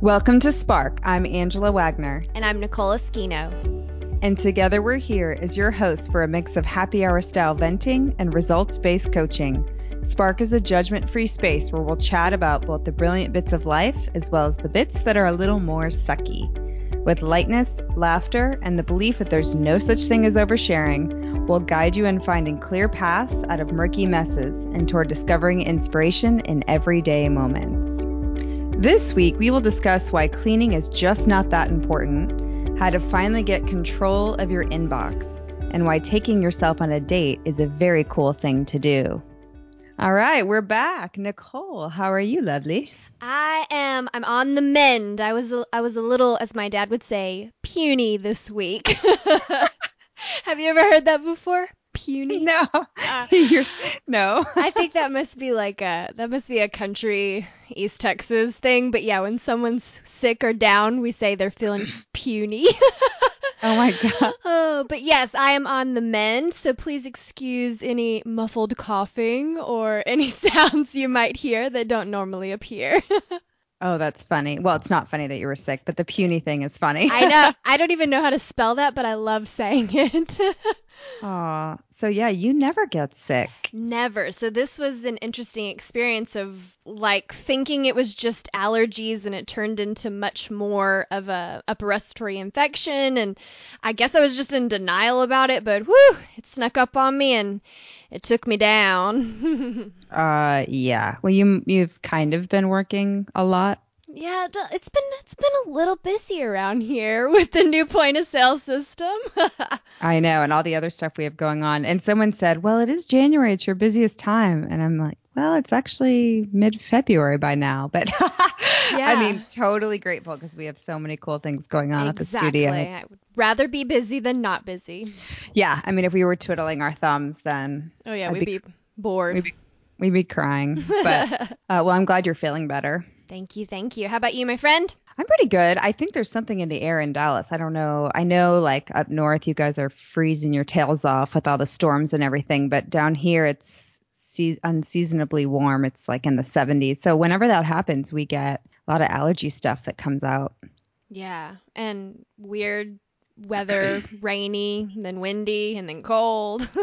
Welcome to Spark. I'm Angela Wagner, And I'm Nicola Esquino. and together we're here as your hosts for a mix of happy hour style venting and results based coaching. Spark is a judgment free space where we'll chat about both the brilliant bits of life as well as the bits that are a little more sucky. With lightness, laughter, and the belief that there's no such thing as oversharing, we'll guide you in finding clear paths out of murky messes and toward discovering inspiration in everyday moments. This week, we will discuss why cleaning is just not that important, how to finally get control of your inbox, and why taking yourself on a date is a very cool thing to do. All right, we're back. Nicole, how are you, lovely? I am I'm on the mend. I was I was a little as my dad would say, puny this week. Have you ever heard that before? Puny? No, Uh, no. I think that must be like a that must be a country East Texas thing, but yeah, when someone's sick or down, we say they're feeling puny. Oh my god. Oh, but yes, I am on the mend, so please excuse any muffled coughing or any sounds you might hear that don't normally appear. Oh, that's funny. Well, it's not funny that you were sick, but the puny thing is funny. I know. I don't even know how to spell that, but I love saying it. Aw. So yeah, you never get sick. Never. So this was an interesting experience of like thinking it was just allergies and it turned into much more of a upper respiratory infection and I guess I was just in denial about it, but whew, it snuck up on me and it took me down. Uh, yeah. Well, you you've kind of been working a lot. Yeah, it- it's been it's been a little busy around here with the new point of sale system. I know, and all the other stuff we have going on. And someone said, "Well, it is January; it's your busiest time." And I'm like, "Well, it's actually mid-February by now." But I mean, totally grateful because we have so many cool things going on at the studio. I would rather be busy than not busy. Yeah, I mean, if we were twiddling our thumbs, then Oh yeah, I'd we'd be- be, bored. we'd be we'd be crying. But uh, well, I'm glad you're feeling better. Thank you, thank you. How about you, my friend? I'm pretty good. I think there's something in the air in Dallas. I don't know. I know like up north you guys are freezing your tails off with all the storms and everything, but down here it's se- unseasonably warm. It's like in the 70s. So whenever that happens, we get a lot of allergy stuff that comes out. Yeah, and weird weather, rainy, then windy, and then cold.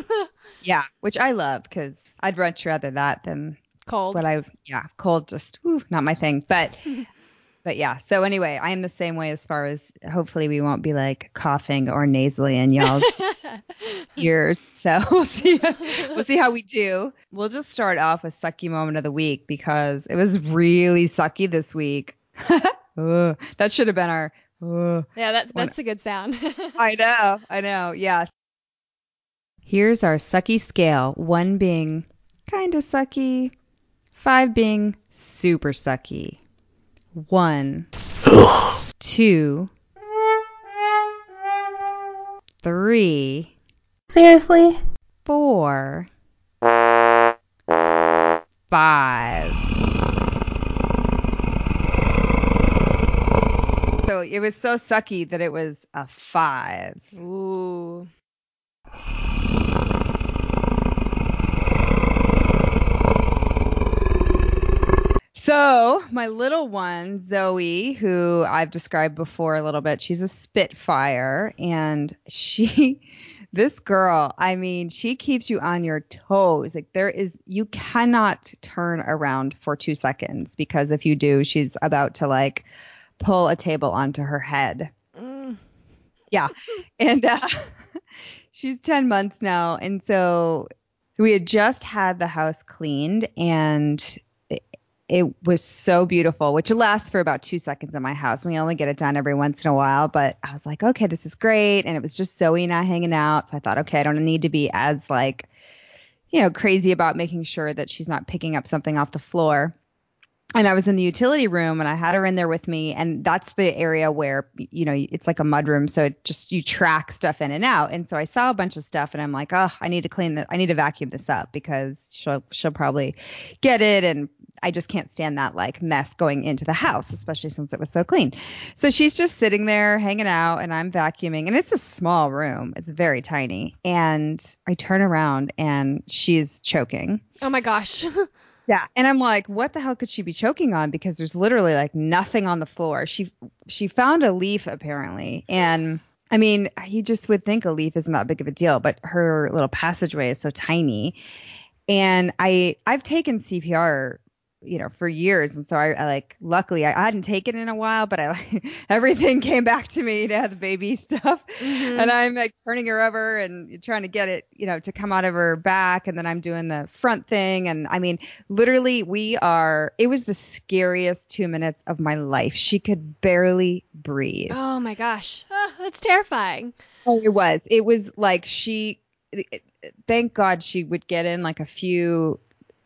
Yeah, which I love because I'd much rather that than cold. what I yeah cold. Just whew, not my thing. But but yeah. So anyway, I am the same way as far as hopefully we won't be like coughing or nasally in y'all's ears. So we'll see. we'll see how we do. We'll just start off with sucky moment of the week because it was really sucky this week. That should have been our. yeah, that's that's a good sound. I know, I know. Yeah. Here's our sucky scale. One being kind of sucky, five being super sucky. One, two, three, Seriously? four, five. So it was so sucky that it was a five. Ooh. So, my little one, Zoe, who I've described before a little bit, she's a Spitfire. And she, this girl, I mean, she keeps you on your toes. Like, there is, you cannot turn around for two seconds because if you do, she's about to like pull a table onto her head. Mm. Yeah. And uh, she's 10 months now. And so we had just had the house cleaned and it, was so beautiful, which lasts for about two seconds in my house. We only get it done every once in a while, but I was like, okay, this is great. And it was just Zoe and I hanging out. So I thought, okay, I don't need to be as like, you know, crazy about making sure that she's not picking up something off the floor and I was in the utility room and I had her in there with me and that's the area where you know it's like a mud room so it just you track stuff in and out. And so I saw a bunch of stuff and I'm like oh I need to clean that I need to vacuum this up because she'll she'll probably get it and I just can't stand that like mess going into the house especially since it was so clean. So she's just sitting there hanging out and I'm vacuuming and it's a small room. It's very tiny. And I turn around and she's choking. Oh my gosh. Yeah, and I'm like, what the hell could she be choking on? Because there's literally like nothing on the floor. She she found a leaf apparently, and I mean, you just would think a leaf isn't that big of a deal, but her little passageway is so tiny. And I I've taken CPR you know for years. And so I, I like luckily I, I, hadn't taken in a while but I like everything came back to me to have the baby stuff. Mm-hmm. and I'm like turning her over and trying to get it you know to come out of her back. And then I'm doing the front thing. And I mean literally we are it was the scariest 2 minutes of my life. She could barely breathe. Oh my gosh. Oh, that's terrifying. Oh it was. It was like she thank God she would get in like a few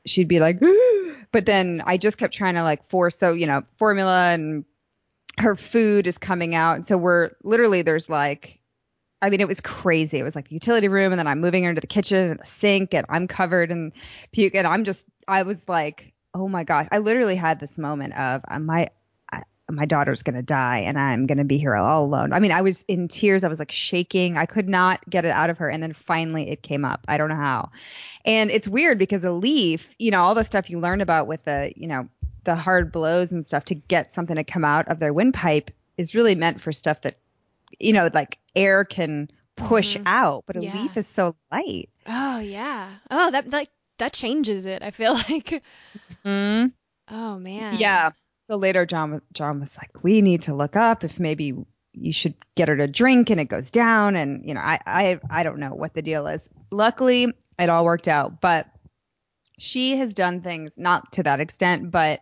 she'd be like, but then I just kept trying to like force so you know formula and her food is coming out, and so we're literally there's like. I mean, it was crazy. It was like the utility room, and then I'm moving her into the kitchen and the sink, and I'm covered in puke, and I'm just, I was like, oh my god, I literally had this moment of, uh, I might, my daughter's going to die and I'm going to be here all alone. I mean, I was in tears. I was like shaking. I could not get it out of her. And then finally it came up. I don't know how. And it's weird because a leaf, you know, all the stuff you learn about with the, you know, the hard blows and stuff to get something to come out of their windpipe is really meant for stuff that, you know, like air can push mm-hmm. out, but a yeah. leaf is so light. Oh yeah. Oh, that like that changes it. I feel like. Hmm. Oh man. Yeah. So later, John John was like, "We need to look up if maybe you should get her to drink and it goes down." And you know, I I I don't know what the deal is. Luckily, it all worked out, but she has done things not to that extent, but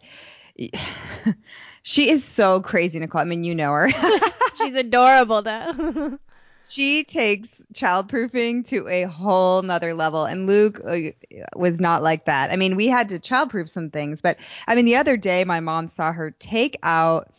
she is so crazy, Nicole. I mean, you know her. She's adorable, though she takes childproofing to a whole nother level and luke uh, was not like that. I mean we had to childproof some things but i mean the other day my mom saw her take out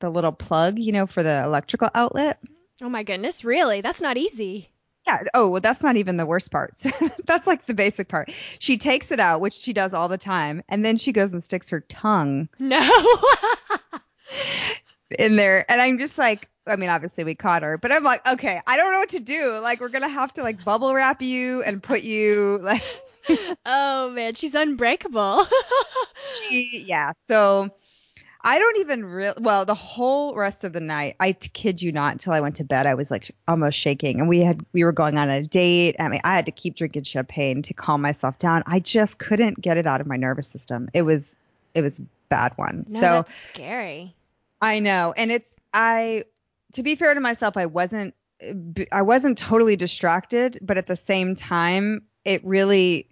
the little plug you know for the electrical outlet. Oh my goodness really? That's not easy. Yeah oh well that's not even the worst part. That's like the basic part. She takes it out which she does all the time and then she goes and sticks her tongue no. in there and i'm just like I mean, obviously we caught her, but I'm like, okay, I don't know what to do. Like, we're gonna have to like bubble wrap you and put you like. oh man, she's unbreakable. she, yeah. So I don't even real. Well, the whole rest of the night, I kid you not, until I went to bed, I was like almost shaking, and we had we were going on a date. I mean, I had to keep drinking champagne to calm myself down. I just couldn't get it out of my nervous system. It was it was bad one. No, so that's scary. I know, and it's I to be fair to myself, I wasn't I wasn't totally distracted, but at the same time, it really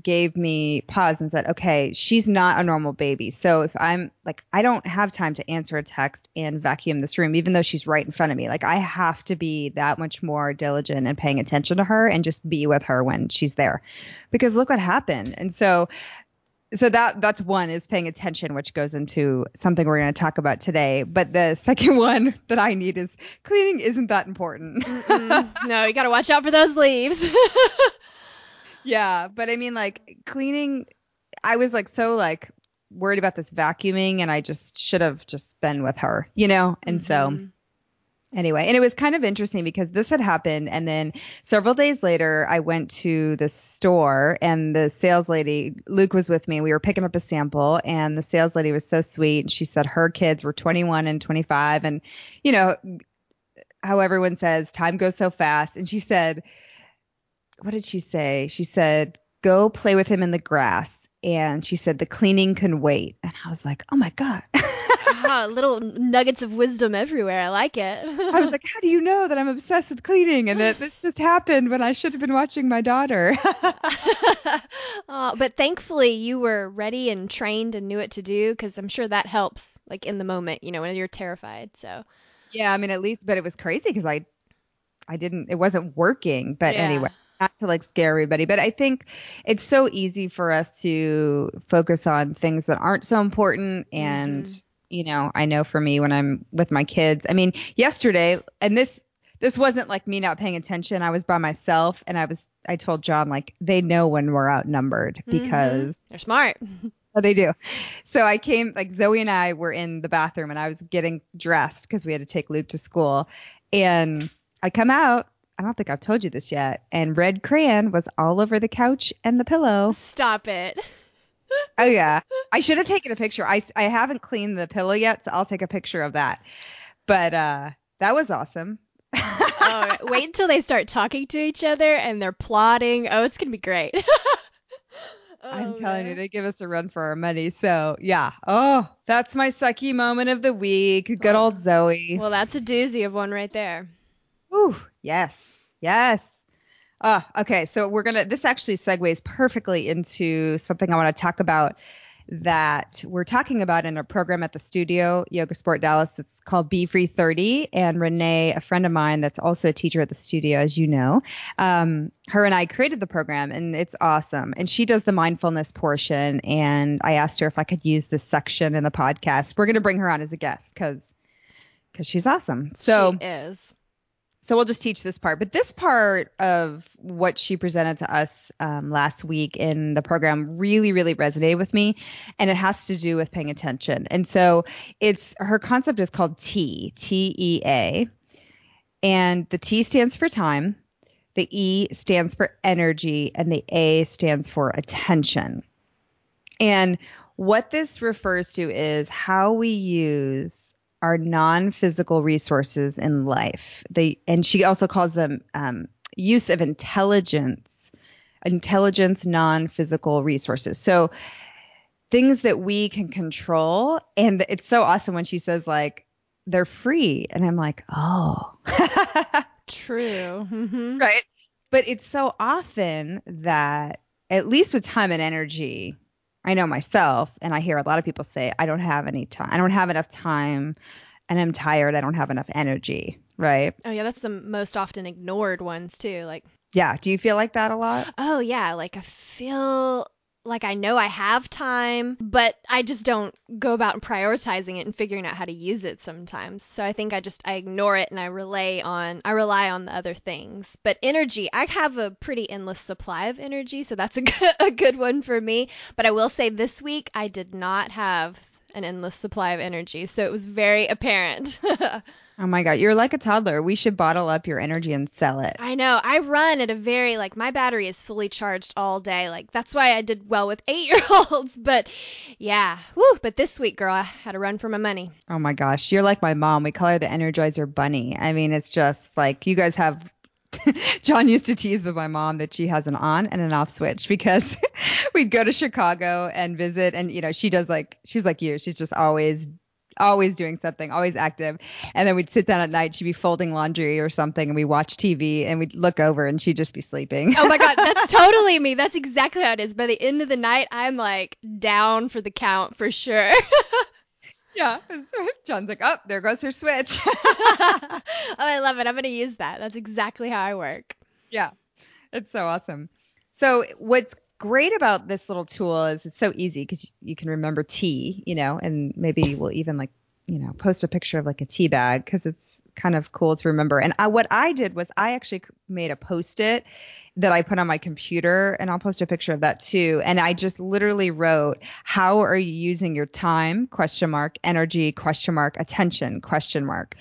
gave me pause and said, okay, she's not a normal baby. So if I'm like, I don't have time to answer a text and vacuum this room, even though she's right in front of me. Like, I have to be that much more diligent and paying attention to her and just be with her when she's there because look what happened. And so so that that's one is paying attention which goes into something we're going to talk about today. But the second one that i need is cleaning isn't that important. No you got to watch out for those leaves. Yeah but i mean like cleaning i was like so like worried about this vacuuming and i just should have just been with her you know? And mm-hmm. so anyway and it was kind of interesting because this had happened and then several days later i went to the store and the sales lady luke was with me we were picking up a sample and the sales lady was so sweet and she said her kids were 21 and 25 and you know how everyone says time goes so fast and she said what did she say? She said go play with him in the grass and she said the cleaning can wait and i was like oh my god ah, little nuggets of wisdom everywhere. I like it. I was like, how do you know that I'm obsessed with cleaning and that this just happened when I should have been watching my daughter? oh, but thankfully you were ready and trained and knew what to do because I'm sure that helps, like in the moment, you know, when you're terrified. So. Yeah, I mean, at least, but it was crazy because I, I didn't, it wasn't working. But yeah. anyway not to like scare everybody, but I think it's so easy for us to focus on things that aren't so important and mm-hmm you know, I know for me when I'm with my kids. I mean, yesterday, and this this wasn't like me not paying attention. I was by myself, and I was I told John like they know when we're outnumbered mm-hmm. because mm-hmm. they're smart. oh, they do. So I came like Zoe and I were in the bathroom, and I was getting dressed because we had to take Luke to school, and I come out. I don't think I've told you this yet. And red crayon was all over the couch and the pillow. Stop it. oh yeah. I should have taken a picture. I I haven't cleaned the pillow yet, so I'll take a picture of that. But uh that was awesome. oh, wait until they start talking to each other and they're plotting. Oh, it's gonna be great. Oh, I'm telling man. you, they give us a run for our money. So yeah. Oh, that's my sucky moment of the week. Good oh. old Zoe. Well, that's a doozy of one right there. Ooh, yes, yes. Uh, okay, so we're gonna. This actually segues perfectly into something I want to talk about that we're talking about in a program at the studio, Yoga Sport Dallas. It's called Be Free 30. And Renee, a friend of mine that's also a teacher at the studio, as you know, um, her and I created the program and it's awesome. And she does the mindfulness portion. And I asked her if I could use this section in the podcast. We're going to bring her on as a guest because because she's awesome. So she is. So we'll just teach this part. But this part of what she presented to us um, last week in the program really, really resonated with me. And it has to do with paying attention. And so it's her concept is called T, T E A. And the T stands for time, the E stands for energy, and the A stands for attention. And what this refers to is how we use are non-physical resources in life. They and she also calls them um, use of intelligence, intelligence non-physical resources. So things that we can control, and it's so awesome when she says like they're free, and I'm like, oh, true, mm-hmm. right? But it's so often that at least with time and energy I know myself, and I hear a lot of people say, I don't have any time. I don't have enough time, and I'm tired. I don't have enough energy. Right. Oh, yeah. That's the most often ignored ones, too. Like, yeah. Do you feel like that a lot? Oh, yeah. Like, I feel like I know I have time, but I just don't go about prioritizing it and figuring out how to use it sometimes. So I think I just I ignore it and I rely on I rely on the other things. But energy, I have a pretty endless supply of energy, so that's a good, a good one for me. But I will say this week I did not have an endless supply of energy, so it was very apparent. Oh my god, you're like a toddler. We should bottle up your energy and sell it. I know. I run at a very like my battery is fully charged all day. Like that's why I did well with 8-year-olds, but yeah. Woo, but this week, girl, I had to run for my money. Oh my gosh, you're like my mom. We call her the Energizer Bunny. I mean, it's just like you guys have John used to tease with my mom that she has an on and an off switch because we'd go to Chicago and visit and you know she does like she's like you she's just always always doing something, always active. And then we'd sit down at night, she'd be folding laundry or something, and we watch TV and we'd look over and she'd just be sleeping. oh my God, that's totally me. That's exactly how it is. By the end of the night, I'm like down for the count for sure. yeah. John's like, oh, there goes her switch. oh, I love it. I'm going to use that. That's exactly how I work. Yeah. It's so awesome. So, what's great about this little tool is it's so easy because you can remember tea, you know, and maybe we'll even like, you know, post a picture of like a tea bag because it's kind of cool to remember. And I, what I did was I actually made a post it that I put on my computer and I'll post a picture of that too. And I just literally wrote, how are you using your time? Question mark, energy, question mark, attention, question mark.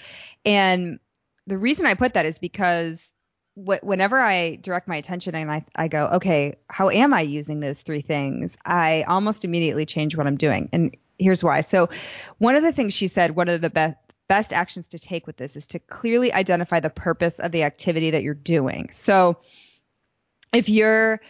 And the reason I put that is because wh- whenever I direct my attention and I, I go, okay, how am I using those three things? I almost immediately change what I'm doing. And here's why. So, one of the things she said, one of the best best actions to take with this is to clearly identify the purpose of the activity that you're doing. So, if you're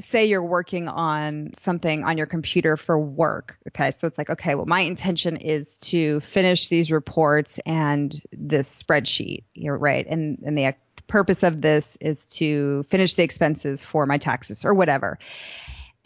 say you're working on something on your computer for work. Okay. So it's like, okay, well, my intention is to finish these reports and this spreadsheet. You're right. And, and the purpose of this is to finish the expenses for my taxes or whatever.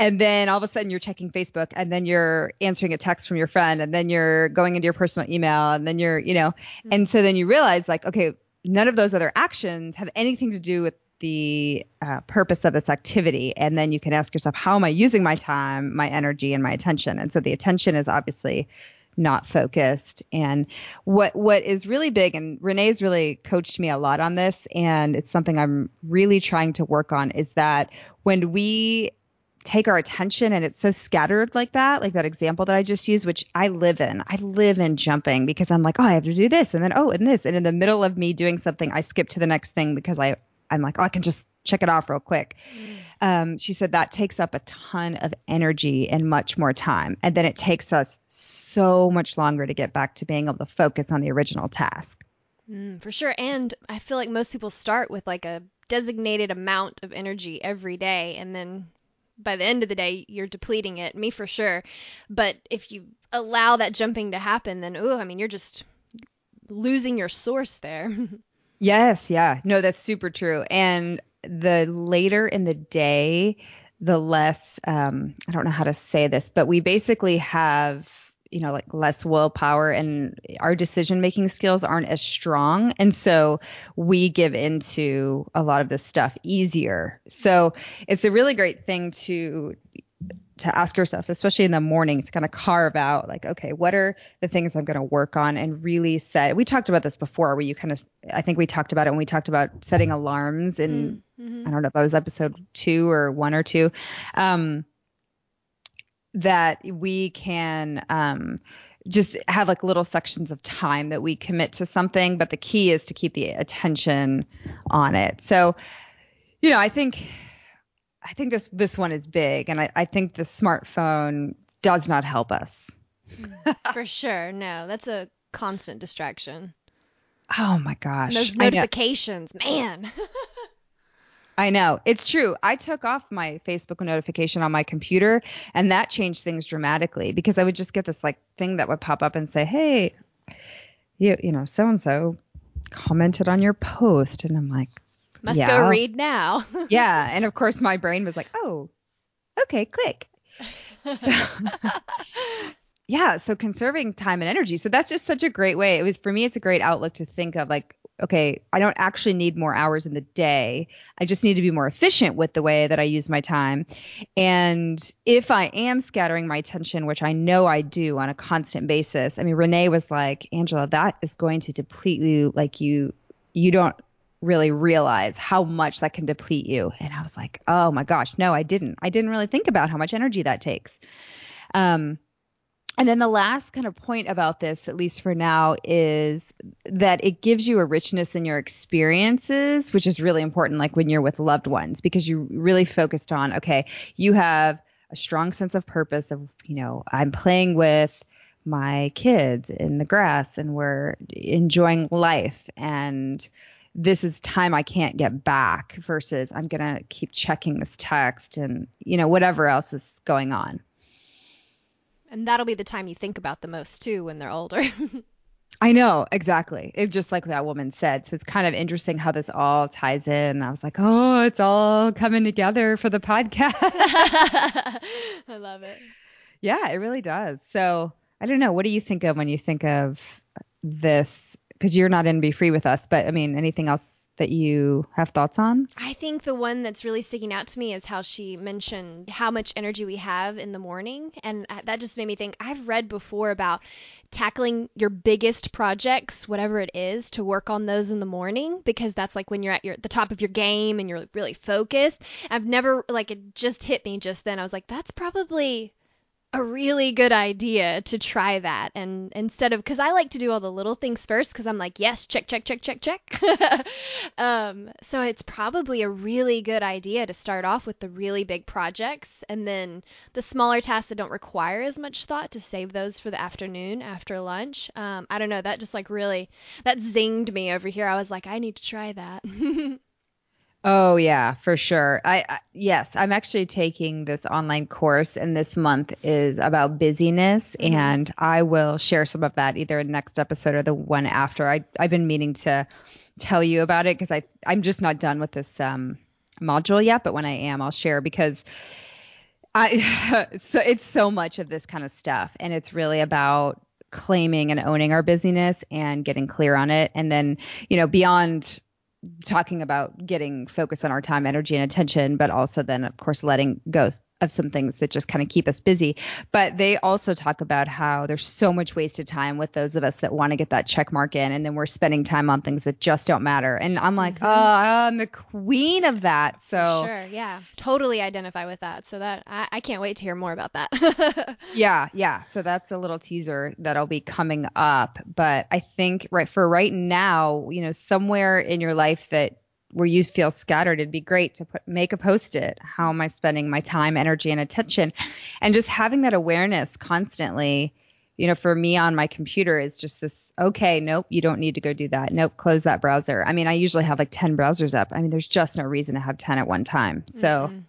And then all of a sudden you're checking Facebook and then you're answering a text from your friend and then you're going into your personal email and then you're, you know, mm-hmm. and so then you realize like, okay, none of those other actions have anything to do with the uh, purpose of this activity. And then you can ask yourself, how am I using my time, my energy, and my attention? And so the attention is obviously not focused. And what what is really big, and Renee's really coached me a lot on this, and it's something I'm really trying to work on, is that when we take our attention and it's so scattered like that, like that example that I just used, which I live in. I live in jumping because I'm like, oh, I have to do this and then oh, and this. And in the middle of me doing something, I skip to the next thing because I I'm like, oh, I can just check it off real quick. Um, she said that takes up a ton of energy and much more time. And then it takes us so much longer to get back to being able to focus on the original task. Mm, for sure. And I feel like most people start with like a designated amount of energy every day. And then by the end of the day, you're depleting it. Me for sure. But if you allow that jumping to happen, then, oh, I mean, you're just losing your source there. yes. Yeah. No, that's super true. And the later in the day, the less um, I don't know how to say this, but we basically have you know like less willpower and our decision making skills aren't as strong. And so we give into a lot of this stuff easier. So it's a really great thing to to ask yourself, especially in the morning, to kind of carve out like, okay, what are the things I'm going to work on and really set. We talked about this before, where you kind of, I think we talked about it when we talked about setting alarms, and mm-hmm. I don't know if that was episode two or one or two, um, that we can um, just have like little sections of time that we commit to something, but the key is to keep the attention on it. So, you know, I think I think this this one is big, and I, I think the smartphone does not help us. Hmm. For sure, no, that's a constant distraction. Oh my gosh, and those notifications, I man. I know it's true. I took off my Facebook notification on my computer, and that changed things dramatically because I would just get this like thing that would pop up and say, "Hey, you you know, so and so commented on your post," and I'm like, must yeah. go read now. yeah. And of course, my brain was like, oh, okay, click. So, yeah. So conserving time and energy. So that's just such a great way. It was for me, it's a great outlook to think of like, okay, I don't actually need more hours in the day. I just need to be more efficient with the way that I use my time. And if I am scattering my attention, which I know I do on a constant basis, I mean, Renee was like, Angela, that is going to deplete you. Like you, you don't really realize how much that can deplete you. And I was like, oh my gosh, no, I didn't. I didn't really think about how much energy that takes. Um, and then the last kind of point about this, at least for now, is that it gives you a richness in your experiences, which is really important, like when you're with loved ones, because you really focused on, okay, you have a strong sense of purpose of, you know, I'm playing with my kids in the grass and we're enjoying life and this is time I can't get back versus I'm going to keep checking this text and, you know, whatever else is going on. And that'll be the time you think about the most too when they're older. I know, exactly. It's just like that woman said. So it's kind of interesting how this all ties in. I was like, oh, it's all coming together for the podcast. I love it. Yeah, it really does. So I don't know. What do you think of when you think of this because you're not in Be Free with us, but I mean, anything else that you have thoughts on? I think the one that's really sticking out to me is how she mentioned how much energy we have in the morning. And that just made me think I've read before about tackling your biggest projects, whatever it is, to work on those in the morning because that's like when you're at your the top of your game and you're really focused. I've never like it just hit me just then. I was like, that's probably a really good idea to try that and instead of because i like to do all the little things first because i'm like yes check check check check check. Um, so it's probably a really good idea to start off with the really big projects and then the smaller tasks that don't require as much thought to save those for the afternoon after lunch. Um, i don't know that just like really that zinged me over here. I was like i need to try that Oh yeah, for sure. I, I, yes, I'm actually taking this online course and this month is about busyness mm-hmm. and I will share some of that either in next episode or the one after. I I've been meaning to tell you about it because I I'm just not done with this um module yet, but when I am, I'll share because I so it's so much of this kind of stuff and it's really about claiming and owning our busyness and getting clear on it and then, you know, beyond talking about getting focus on our time, energy, and attention, but also then, of course, letting go of some things that just kind of keep us busy. But they also talk about how there's so much wasted time with those of us that want to get that check mark in, and then we're spending time on things that just don't matter. And I'm like, mm-hmm. oh, I'm the queen of that. So sure, yeah, totally identify with that. So that I, I can't wait to hear more about that. yeah, yeah. So that's a little teaser that'll be coming up. But I think right for right now, you know, somewhere in your life that where you feel scattered, it'd be great to put make a post-it. How am I spending my time, energy, and attention? And just having that awareness constantly, you know, for me on my computer is just this, okay, nope, you don't need to go do that. Nope, close that browser. I mean, I usually have like 10 browsers up. I mean, there's just no reason to have 10 at one time. So Mhm.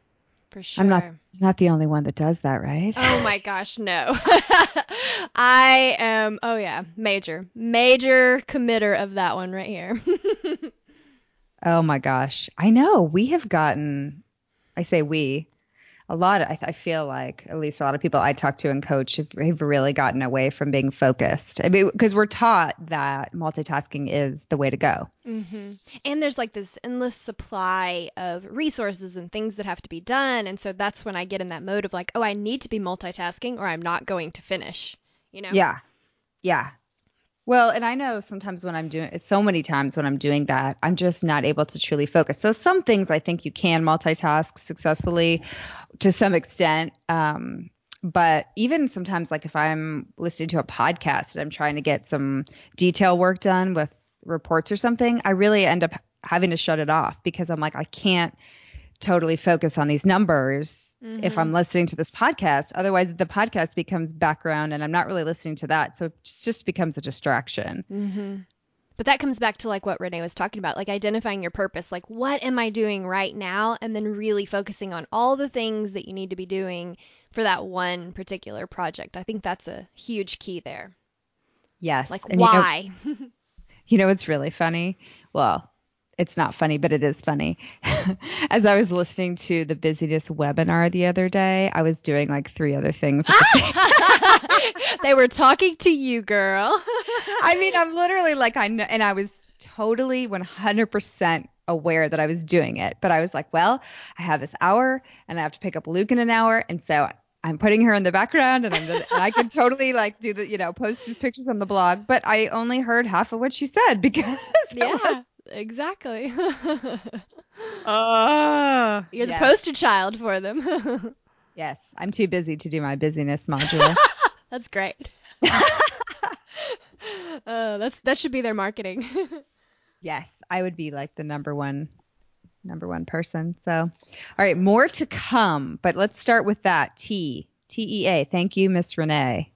For sure. I'm not not the only one that does that, right? Oh my gosh, no. I am, oh yeah, major, major committer of that one right here. Oh my gosh. I know. We have gotten, I say we, a lot, I, I feel like at least a lot of people I talk to and coach have, have really gotten away from being focused. I mean, because we're taught that multitasking is the way to go. Mm-hmm. And there's like this endless supply of resources and things that have to be done. And so that's when I get in that mode of like, oh, I need to be multitasking or I'm not going to finish, you know? Yeah. Yeah. Well, and I know sometimes when I'm doing so many times when I'm doing that, I'm just not able to truly focus. So some things I think you can multitask successfully to some extent. Um, but even sometimes like if I'm listening to a podcast and I'm trying to get some detail work done with reports or something, I really end up having to shut it off because I'm like, I can't totally focus on these numbers if I'm listening to this podcast. Otherwise, the podcast becomes background and I'm not really listening to that. So it just becomes a distraction. hmm But that comes back to like what Renee was talking about, like identifying your purpose. Like, what am I doing right now? And then really focusing on all the things that you need to be doing for that one particular project. I think that's a huge key there. Yes. Like, And you know- why? You know, it's really funny. Well, it's not funny, but it is funny. As I was listening to the busyness webinar the other day, I was doing like three other things. at the same- they were talking to you, girl. I mean, I'm literally like, I know, and I was totally 100% aware that I was doing it. But I was like, well, I have this hour and I have to pick up Luke in an hour. And so I'm putting her in the background and I'm just, and I can totally like do the, you know, post these pictures on the blog. But I only heard half of what she said because I yeah, exactly. Oh, You're the yes. poster child for them. Yes, I'm too busy to do my busyness module. that's great. uh, that's that should be their marketing. yes, I would be like the number one number one person. So, all right, more to come, but let's start with that T T E A. Thank you, Miss Renee.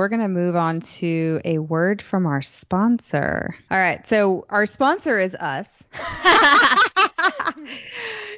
We're going to move on to a word from our sponsor. All right, so our sponsor is us.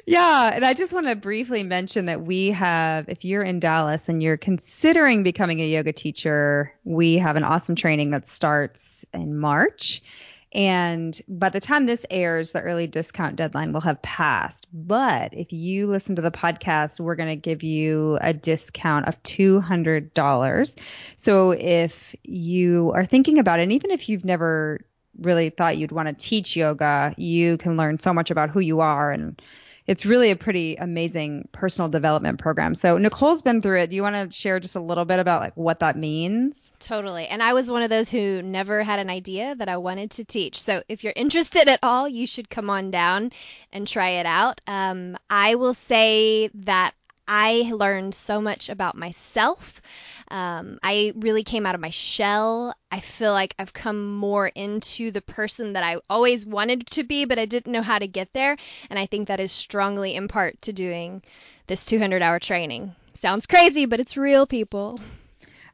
yeah, and I just want to briefly mention that we have, if you're in Dallas and you're considering becoming a yoga teacher, we have an awesome training that starts in March. And by the time this airs, the early discount deadline will have passed. But if you listen to the podcast, we're going to give you a discount of $200. So if you are thinking about it, and even if you've never really thought you'd want to teach yoga, you can learn so much about who you are and it's really a pretty amazing personal development program. So Nicole's been through it. Do you want to share just a little bit about like what that means? Totally. And I was one of those who never had an idea that I wanted to teach. So if you're interested at all, you should come on down and try it out. Um, I will say that I learned so much about myself. Um, I really came out of my shell. I feel like I've come more into the person that I always wanted to be, but I didn't know how to get there. And I think that is strongly in part to doing this 200 hour training. Sounds crazy, but it's real, people.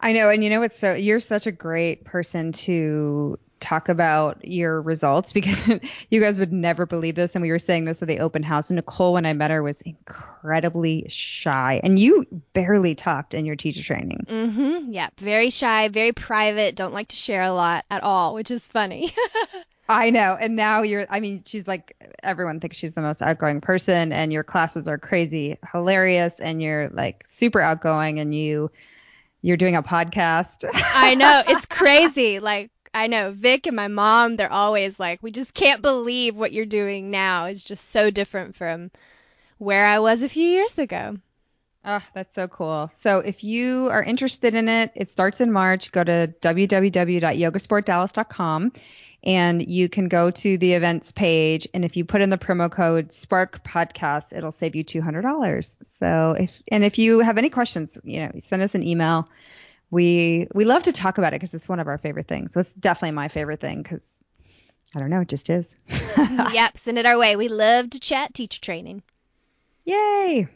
I know, and you know what's so you're such a great person to talk about your results because you guys would never believe this and we were saying this at the open house nicole when i met her was incredibly shy and you barely talked in your teacher training Mm-hmm. Yeah. Very shy, very private, don't like to share a lot at all, which is funny. i know and now you're i mean she's like everyone thinks she's the most outgoing person and your classes are crazy hilarious and you're like super outgoing and you you're doing a podcast I know. It's crazy. Like, I know Vic and my mom, they're always like, we just can't believe what you're doing now. It's just so different from where I was a few years ago. Oh, that's so cool. So if you are interested in it, it starts in March. Go to www.yogasportdallas.com and you can go to the events page. And if you put in the promo code Spark Podcast, it'll save you $200. So if, and if you have any questions, you know, send us an email. We, we love to talk about it because it's one of our favorite things. So it's definitely my favorite thing because I don't know. It just is. yep, send it our way. We love to chat teacher training. Yay!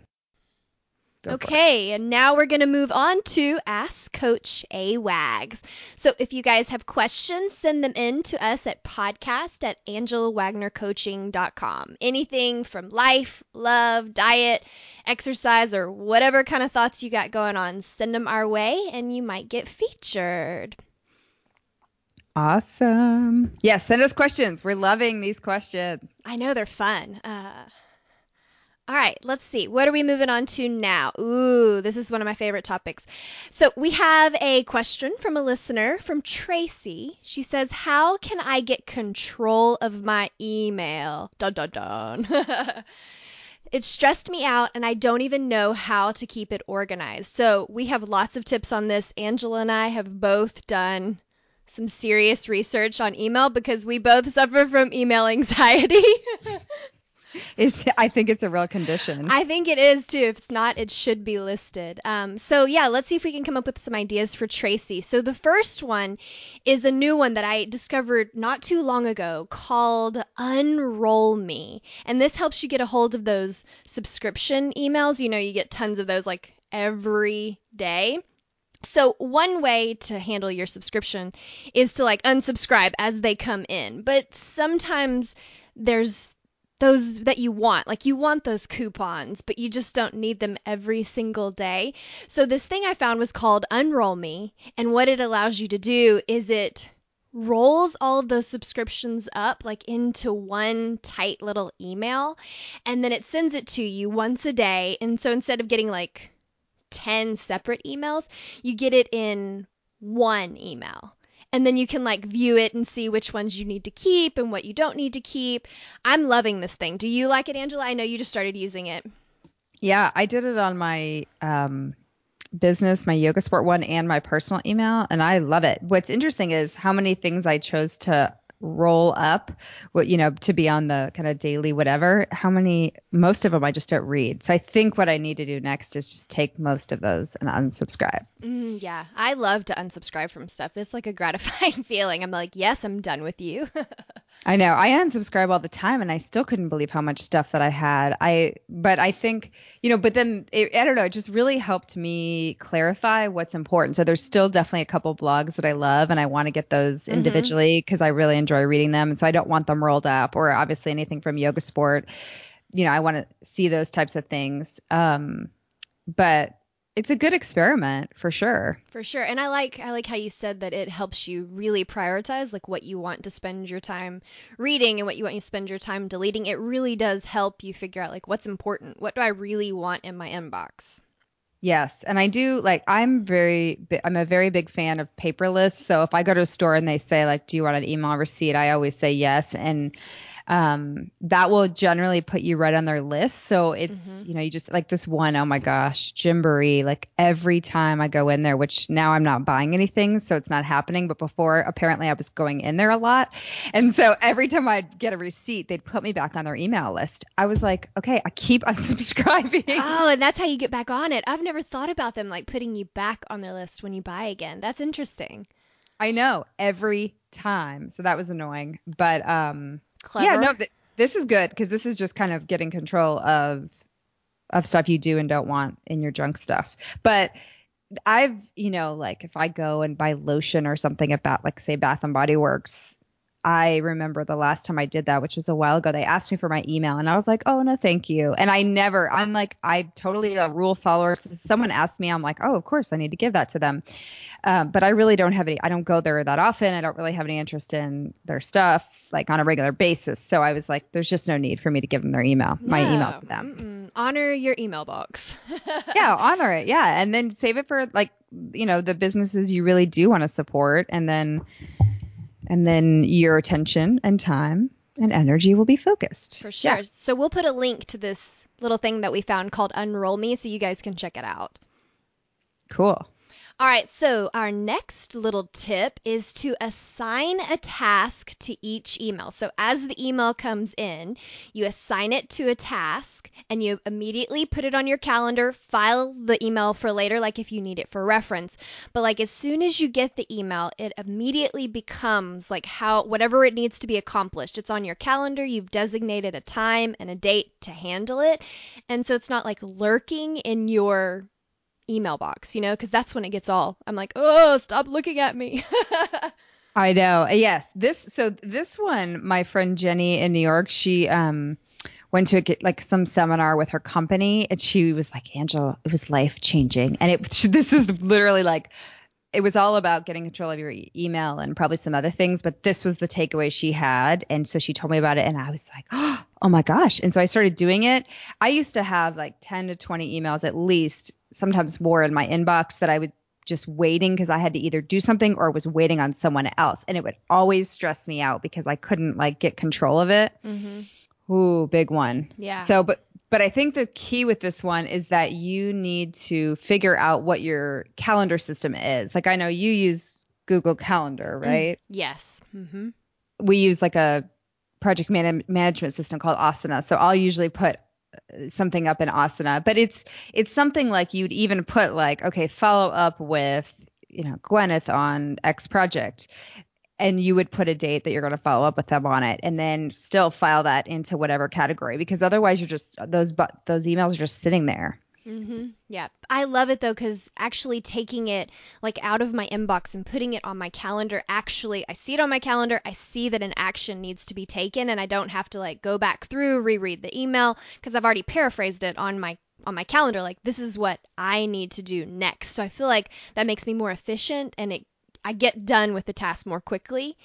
Go okay, and now we're going to move on to Ask Coach A Wags. So if you guys have questions, send them in to us at podcast at angelawagnercoaching.com. Anything from life, love, diet, exercise, or whatever kind of thoughts you got going on, send them our way and you might get featured. Awesome. Yeah, send us questions. We're loving these questions. I know they're fun. Uh, all right, let's see. What are we moving on to now? Ooh, this is one of my favorite topics. So, we have a question from a listener from Tracy. She says, How can I get control of my email? Dun dun dun. it stressed me out, and I don't even know how to keep it organized. So, we have lots of tips on this. Angela and I have both done some serious research on email because we both suffer from email anxiety. it's I think it's a real condition. I think it is too. If it's not, it should be listed. Um, so yeah, let's see if we can come up with some ideas for Tracy. So the first one is a new one that I discovered not too long ago called Unroll Me, and this helps you get a hold of those subscription emails. You know, you get tons of those like every day. So one way to handle your subscription is to like unsubscribe as they come in. But sometimes there's those that you want. Like you want those coupons, but you just don't need them every single day. So this thing I found was called Unroll Me, and what it allows you to do is it rolls all of those subscriptions up like into one tight little email and then it sends it to you once a day. And so instead of getting like 10 separate emails, you get it in one email and then you can like view it and see which ones you need to keep and what you don't need to keep. I'm loving this thing. Do you like it, Angela? I know you just started using it. Yeah, I did it on my um, business, my yoga sport one, and my personal email, and I love it. What's interesting is how many things I chose to roll up what you know to be on the kind of daily whatever how many most of them i just don't read. So i think what i need to do next is just take most of those and unsubscribe. Mm, yeah. I love to unsubscribe from stuff. It's like a gratifying feeling. I'm like yes i'm done with you I know. I unsubscribe all the time and I still couldn't believe how much stuff that I had. I but I think, you know, but then it, I don't know, it just really helped me clarify what's important. So there's still definitely a couple blogs that I love and I want to get those mm-hmm. individually because I really enjoy reading them and so I don't want them rolled up or obviously anything from Yoga Sport. You know, I want to see those types of things. Um but it's a good experiment for sure. For sure. And I like I like how you said that it helps you really prioritize like what you want to spend your time reading and what you want to spend your time deleting. It really does help you figure out like what's important. What do I really want in my inbox? Yes, and I do like I'm very I'm a very big fan of paperless. So if I go to a store and they say like do you want an email receipt, I always say yes and um, that will generally put you right on their list. So it's, mm-hmm. you know, you just like this one, oh my gosh, Gymboree, like every time I go in there, which now I'm not buying anything, so it's not happening. But before, apparently I was going in there a lot. And so every time I'd get a receipt, they'd put me back on their email list. I was like, okay, I keep unsubscribing. Oh, and that's how you get back on it. I've never thought about them like putting you back on their list when you buy again. That's interesting. I know every time. So that was annoying. But um Clever. Yeah, no, th- this is good because this is just kind of getting control of of stuff you do and don't want in your junk stuff. But I've, you know, like if I go and buy lotion or something about like say Bath and Body Works, I remember the last time I did that, which was a while ago, they asked me for my email and I was like, oh, no, thank you. And I never, I'm like, I'm totally a rule follower. So someone asked me, I'm like, oh, of course, I need to give that to them. Um, but I really don't have any, I don't go there that often. I don't really have any interest in their stuff like on a regular basis. So I was like, there's just no need for me to give them their email, my email to them. Mm-mm. Honor your email box. yeah, honor it. Yeah. And then save it for like, you know, the businesses you really do want to support. And then, and then your attention and time and energy will be focused. For sure. Yeah. So we'll put a link to this little thing that we found called Unroll Me so you guys can check it out. Cool. All right, so our next little tip is to assign a task to each email. So as the email comes in, you assign it to a task and you immediately put it on your calendar, file the email for later, like if you need it for reference. But like as soon as you get the email, it immediately becomes like how whatever it needs to be accomplished. It's on your calendar, you've designated a time and a date to handle it. And so it's not like lurking in your email box, you know, because that's when it gets all. I'm like, oh, stop looking at me. I know. Yes. This so this one, my friend Jenny in New York, she um went to get like some seminar with her company and she was like, Angela, it was life changing. And it this is literally like it was all about getting control of your e- email and probably some other things, but this was the takeaway she had. And so she told me about it and I was like, oh my gosh. And so I started doing it. I used to have like 10 to 20 emails at least, sometimes more in my inbox that I would just waiting because I had to either do something or was waiting on someone else. And it would always stress me out because I couldn't like get control of it. Mm-hmm. Ooh, big one. Yeah. So, but but I think the key with this one is that you need to figure out what your calendar system is. Like I know you use Google Calendar, Mm. right? yes. Mm-hmm. We use like a project man- management system called Asana. So I'll usually put uh, something up in Asana, but it's it's something like you'd even put like okay, follow up with you know Gwyneth on X project. And you would put a date that you're going to follow up with them on it, and then still file that into whatever category, because otherwise you're just those but those emails are just sitting there. Mm-hmm. Yeah. I love it though, because actually taking it like out of my inbox and putting it on my calendar, actually, I see it on my calendar. I see that an action needs to be taken, and I don't have to like go back through, reread the email, because I've already paraphrased it on my on my calendar. Like this is what I need to do next. So I feel like that makes me more efficient, and it I get done with the task more quickly.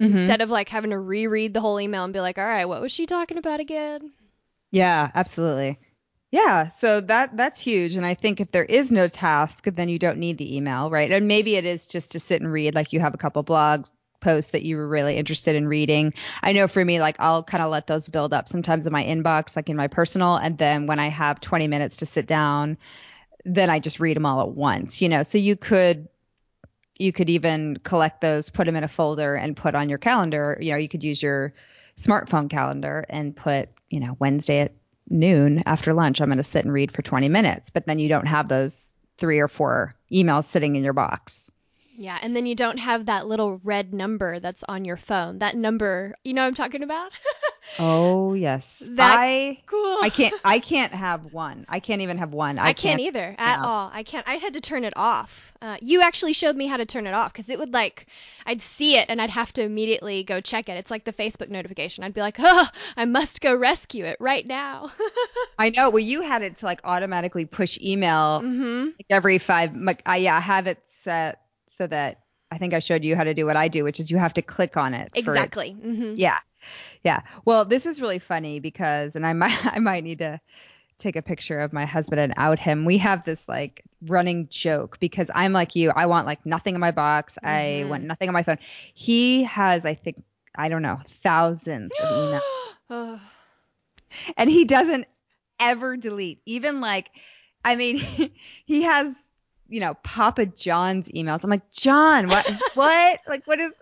Mhm. Instead of like having to reread the whole email and be like, all right, what was she talking about again? Yeah, absolutely. Yeah, so that that's huge and I think if there is no task, then you don't need the email, right? And maybe it is just to sit and read like you have a couple blogs posts that you were really interested in reading. I know for me like I'll kind of let those build up sometimes in my inbox like in my personal and then when I have 20 minutes to sit down, then I just read them all at once, you know. So you could you could even collect those, put them in a folder and put on your calendar, you know, you could use your smartphone calendar and put, you know, Wednesday at noon after lunch, I'm going to sit and read for 20 minutes. But then you don't have those three or four emails sitting in your box. Yeah, and then you don't have that little red number that's on your phone. That number, you know I'm talking about? Oh yes, That- I cool. I can't I can't have one. I can't even have one. I, I, can't, either at no. all. I can't. I had to turn it off. Uh, you actually showed me how to turn it off because it would like, I'd see it and I'd have to immediately go check it. It's like the Facebook notification. I'd be like, oh, I must go rescue it right now. I know. Well, you had it to like automatically push email mm-hmm. like every five. Like, I yeah, I have it set so that I think I showed you how to do what I do, which is you have to click on it- Exactly. Mm-hmm. Yeah. Yeah. Well, this is really funny because, and I might, I might need to take a picture of my husband and out him. We have this like running joke because I'm like you. I want like nothing in my box. I Mhm. want nothing on my phone. He has, I think, I don't know, thousands of emails oh, and he doesn't ever delete. Even like, I mean, he has, you know, Papa John's emails. I'm like, John, what, what? Like, what is,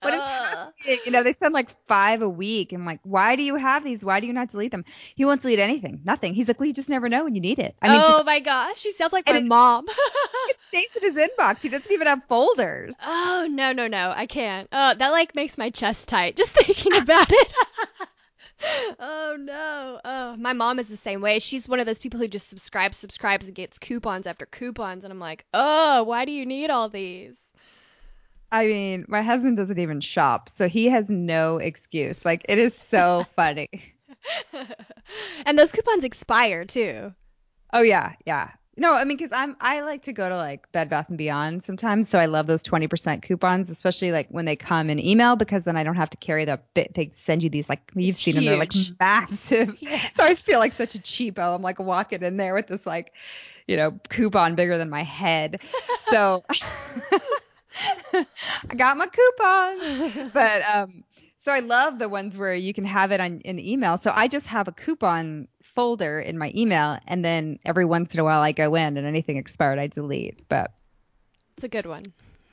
what is uh. happening? You know, they send like five a week. I'm like, why do you have these? Why do you not delete them? He won't delete anything, nothing. He's like, well, you just never know when you need it. I mean, oh just my gosh, she sounds like And my mom. it stays in his inbox. He doesn't even have folders. oh no no no, I can't. Oh, that like makes my chest tight just thinking about it. oh no. Oh, my mom is the same way. She's one of those people who just subscribes, subscribes, and gets coupons after coupons, and I'm like, oh, why do you need all these? I mean, my husband doesn't even shop, so he has no excuse. Like, it is so funny. and those coupons expire too. Oh yeah, yeah. No, I mean, because I'm I like to go to like Bed Bath and Beyond sometimes, so I love those twenty percent coupons, especially like when they come in email because then I don't have to carry the bit. They send you these like you've It's seen them, they're like huge. massive. Yeah. So I just feel like such a cheapo. I'm like walking in there with this like, you know, coupon bigger than my head. So I got my coupons, but um, so I love the ones where you can have it on in email. So I just have a coupon folder in my email, and then every once in a while I go in and anything expired I delete. But It's a good one.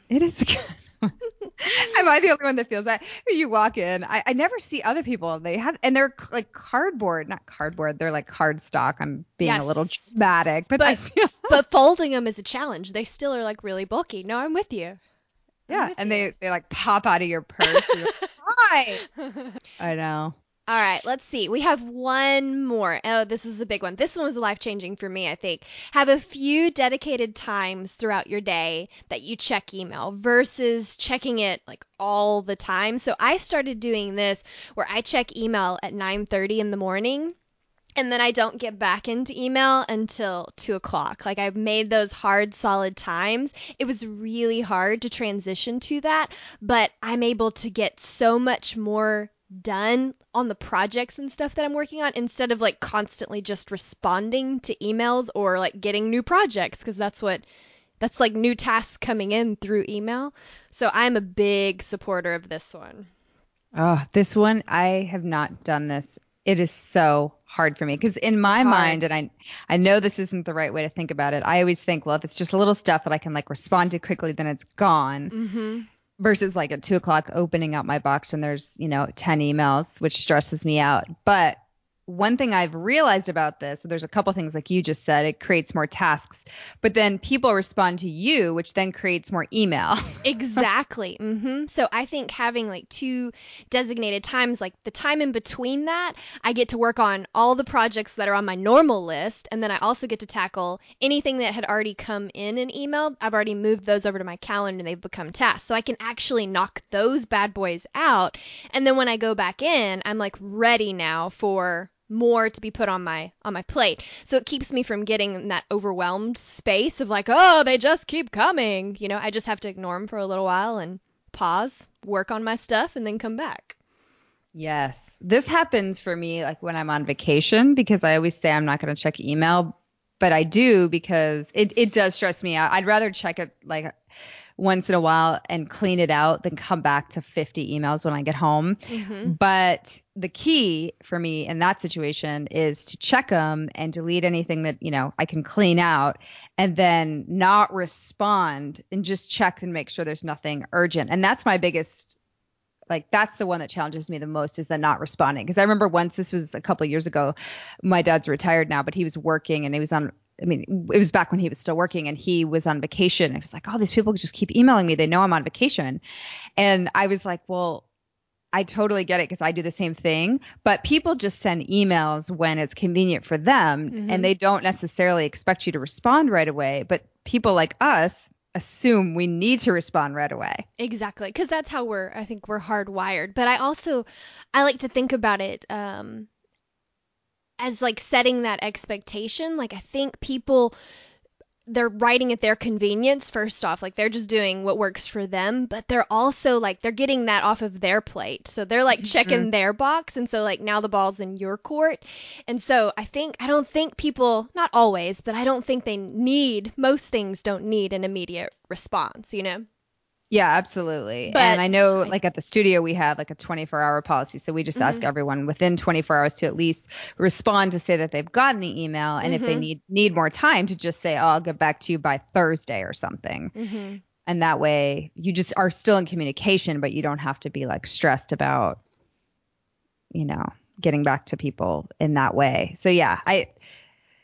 It is good. Am I the only one that feels that? You walk in, I, I never see other people. They have, and they're like cardboard, not cardboard. They're like cardstock. I'm being Yes. a little dramatic, but, But- feel, But folding them is a challenge. They still are like really bulky. No, I'm with you. yeah, with and you. they they like pop out of your purse. You're like, Why? I know. All right, let's see. We have one more. Oh, this is a big one. This one was life changing for me, I think. Have a few dedicated times throughout your day that you check email versus checking it like all the time. So I started doing this where I check email at 9:30 in the morning. And then I don't get back into email until two o'clock. Like I've made those hard, solid times. It was really hard to transition to that, but I'm able to get so much more done on the projects and stuff that I'm working on instead of like constantly just responding to emails or like getting new projects because that's what that's like new tasks coming in through email. So I'm a big supporter of this one. Oh, this one I have not done this. It is so hard for me because in my mind, and I I know this isn't the right way to think about it. I always think, well, if it's just a little stuff that I can like respond to quickly, then it's gone. Mm-hmm. Versus like at two o'clock opening up my box and there's you know ten emails, which stresses me out. But one thing I've realized about this, so there's a couple things like you just said, it creates more tasks, but then people respond to you, which then creates more email. Exactly. hmm So I think having like two designated times, like the time in between that, I get to work on all the projects that are on my normal list. And then I also get to tackle anything that had already come in an email. I've already moved those over to my calendar and they've become tasks. So I can actually knock those bad boys out. And then when I go back in, I'm like ready now for more to be put on my on my plate. So it keeps me from getting in that overwhelmed space of like, oh, they just keep coming. You know, I just have to ignore them for a little while and pause, work on my stuff, and then come back. Yes. This happens for me like when I'm on vacation because I always say I'm not going to check email, but I do because it, it does stress me out. I'd rather check it like once in a while and clean it out than come back to 50 emails when I get home. Mm-hmm. But the key for me in that situation is to check them and delete anything that, you know, I can clean out and then not respond and just check and make sure there's nothing urgent. And that's my biggest like that's the one that challenges me the most is the not responding. Because i remember once this was a couple of years ago my dad's retired now but he was working and he was on i mean it was back when he was still working and he was on vacation. It was like oh these people just keep emailing me. They know i'm on vacation. And i was like well I totally get it because I do the same thing, but people just send emails when it's convenient for them Mhm. and they don't necessarily expect you to respond right away. But people like us assume we need to respond right away. Exactly, because that's how we're. I think we're hardwired. But I also, I like to think about it um, as like setting that expectation. Like I think people, they're writing at their convenience. First off, like they're just doing what works for them. But they're also like they're getting that off of their plate. So they're like mm-hmm. checking their box, and so like now the ball's in your court. And so I think I don't think people, not always, but I don't think they need. Most things don't need an immediate response. You know. Yeah, absolutely. But- and I know like at the studio we have like a 24 hour policy. So we just ask Mhm. everyone within 24 hours to at least respond to say that they've gotten the email. And if they Mhm. need need more time to just say, oh, I'll get back to you by Thursday or something. Mm-hmm. And that way you just are still in communication, but you don't have to be like stressed about, you know, getting back to people in that way. So yeah, I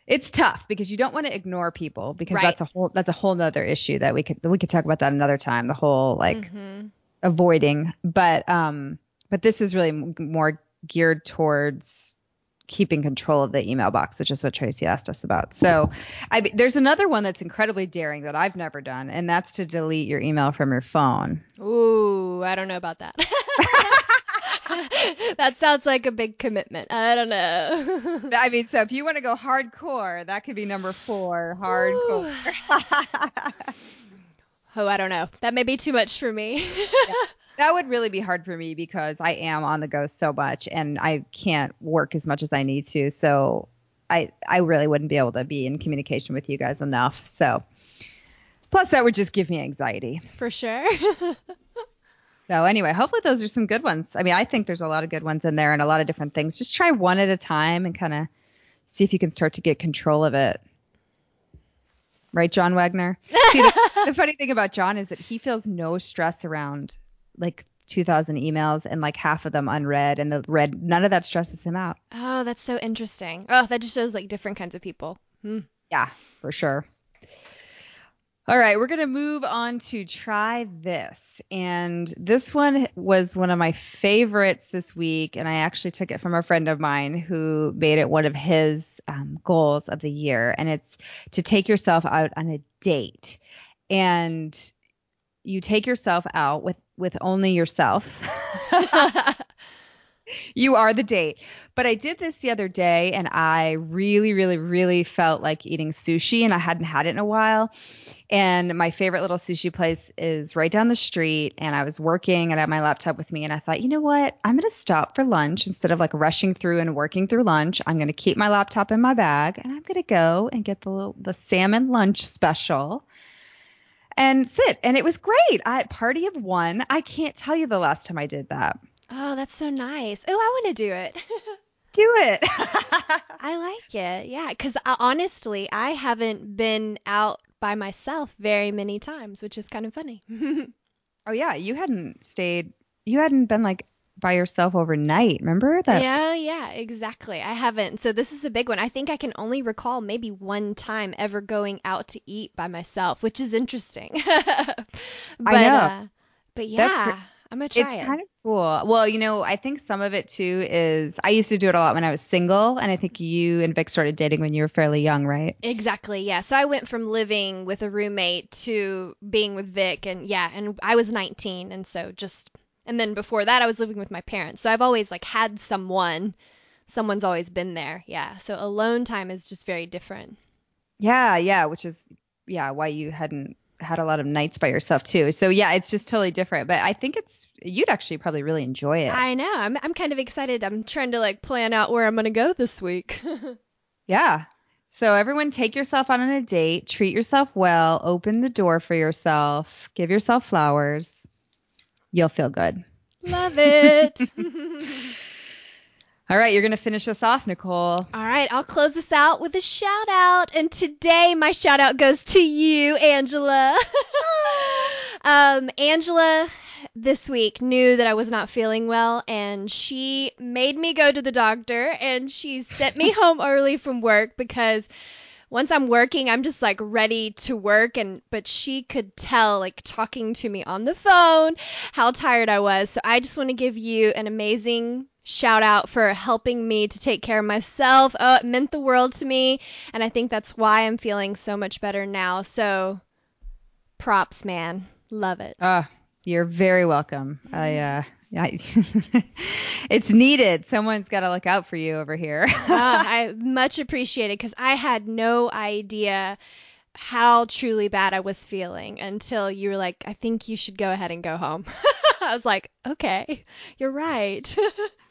it's tough because you don't want to ignore people because Right. that's a whole that's a whole nother issue that we could we could talk about that another time. The whole like Mhm. avoiding, but um, but this is really m- more geared towards keeping control of the email box, which is what Tracy asked us about. So, I there's another one that's incredibly daring that I've never done, and that's to delete your email from your phone. Ooh, I don't know about that. that sounds like a big commitment. I don't know. I mean, so if you want to go hardcore, that could be number four, hardcore. oh, I don't know. That may be too much for me. that would really be hard for me because I am on the go so much and I can't work as much as I need to. So I I really wouldn't be able to be in communication with you guys enough. So plus that would just give me anxiety. for sure. So anyway, hopefully those are some good ones. I mean, I think there's a lot of good ones in there and a lot of different things. Just try one at a time and kind of see if you can start to get control of it. right, John Wagner? See, the, the funny thing about John is that he feels no stress around like 2,000 emails and like half of them unread, and the read, none of that stresses him out. Oh, that's so interesting. Oh, that just shows like different kinds of people. Hmm. Yeah, for sure. All right, we're going to move on to try this. And this one was one of my favorites this week. And I actually took it from a friend of mine who made it one of his um, goals of the year. And it's to take yourself out on a date. And you take yourself out with, with only yourself. you are the date. But I did this the other day and I really, really, really felt like eating sushi and I hadn't had it in a while. And my favorite little sushi place is right down the street. And I was working and I had my laptop with me. And I thought, you know what? I'm going to stop for lunch instead of like rushing through and working through lunch. I'm going to keep my laptop in my bag and I'm going to go and get the the salmon lunch special and sit. And it was great. I party of one. I can't tell you the last time I did that. Oh, that's so nice. Oh, I want to do it. Do it. I like it. Yeah, because honestly, I haven't been out by myself very many times, which is kind of funny. oh yeah, you hadn't stayed. You hadn't been like by yourself overnight. Remember that? Yeah, yeah, exactly. I haven't. So this is a big one. I think I can only recall maybe one time ever going out to eat by myself, which is interesting. but, I know. Uh, but yeah. I'm gonna try it's it. kind of cool. Well, you know, I think some of it too is I used to do it a lot when I was single, and I think you and Vic started dating when you were fairly young, right? Exactly. Yeah. So I went from living with a roommate to being with Vic, and yeah, and I was 19, and so just and then before that I was living with my parents. So I've always like had someone. Someone's always been there. Yeah. So alone time is just very different. Yeah, yeah, which is yeah why you hadn't had a lot of nights by yourself too. So yeah, it's just totally different. But I think it's you'd actually probably really enjoy it. I know. I'm I'm kind of excited. I'm trying to like plan out where I'm gonna go this week. yeah. So everyone take yourself out on a date, treat yourself well, open the door for yourself, give yourself flowers. You'll feel good. Love it. All right, you're going to finish us off, Nicole. All right, I'll close this out with a shout out. And today, my shout out goes to you, Angela. um, Angela this week knew that I was not feeling well, and she made me go to the doctor and she sent me home early from work because once I'm working, I'm just like ready to work and but she could tell like talking to me on the phone how tired I was. So I just want to give you an amazing shout out for helping me to take care of myself. Oh, it meant the world to me. And I think that's why I'm feeling so much better now. So props, man. Love it. Ah, uh, you're very welcome. I, uh, I, it's needed. Someone's got to look out for you over here. uh, I much appreciate it because I had no idea how truly bad I was feeling until you were like, I think you should go ahead and go home. I was like, okay, you're right.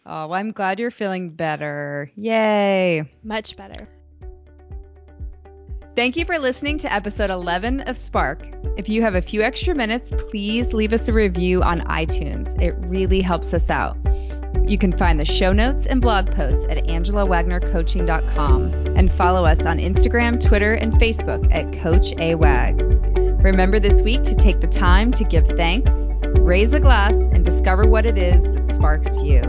Oh, well, I'm glad you're feeling better. Yay. Much better. Thank you for listening to episode 11 of Spark. If you have a few extra minutes, please leave us a review on iTunes. It really helps us out. You can find the show notes and blog posts at angelawagnercoaching.com and follow us on Instagram, Twitter, and Facebook at Coach A Wags. Remember this week to take the time to give thanks, raise a glass, and discover what it is that sparks you.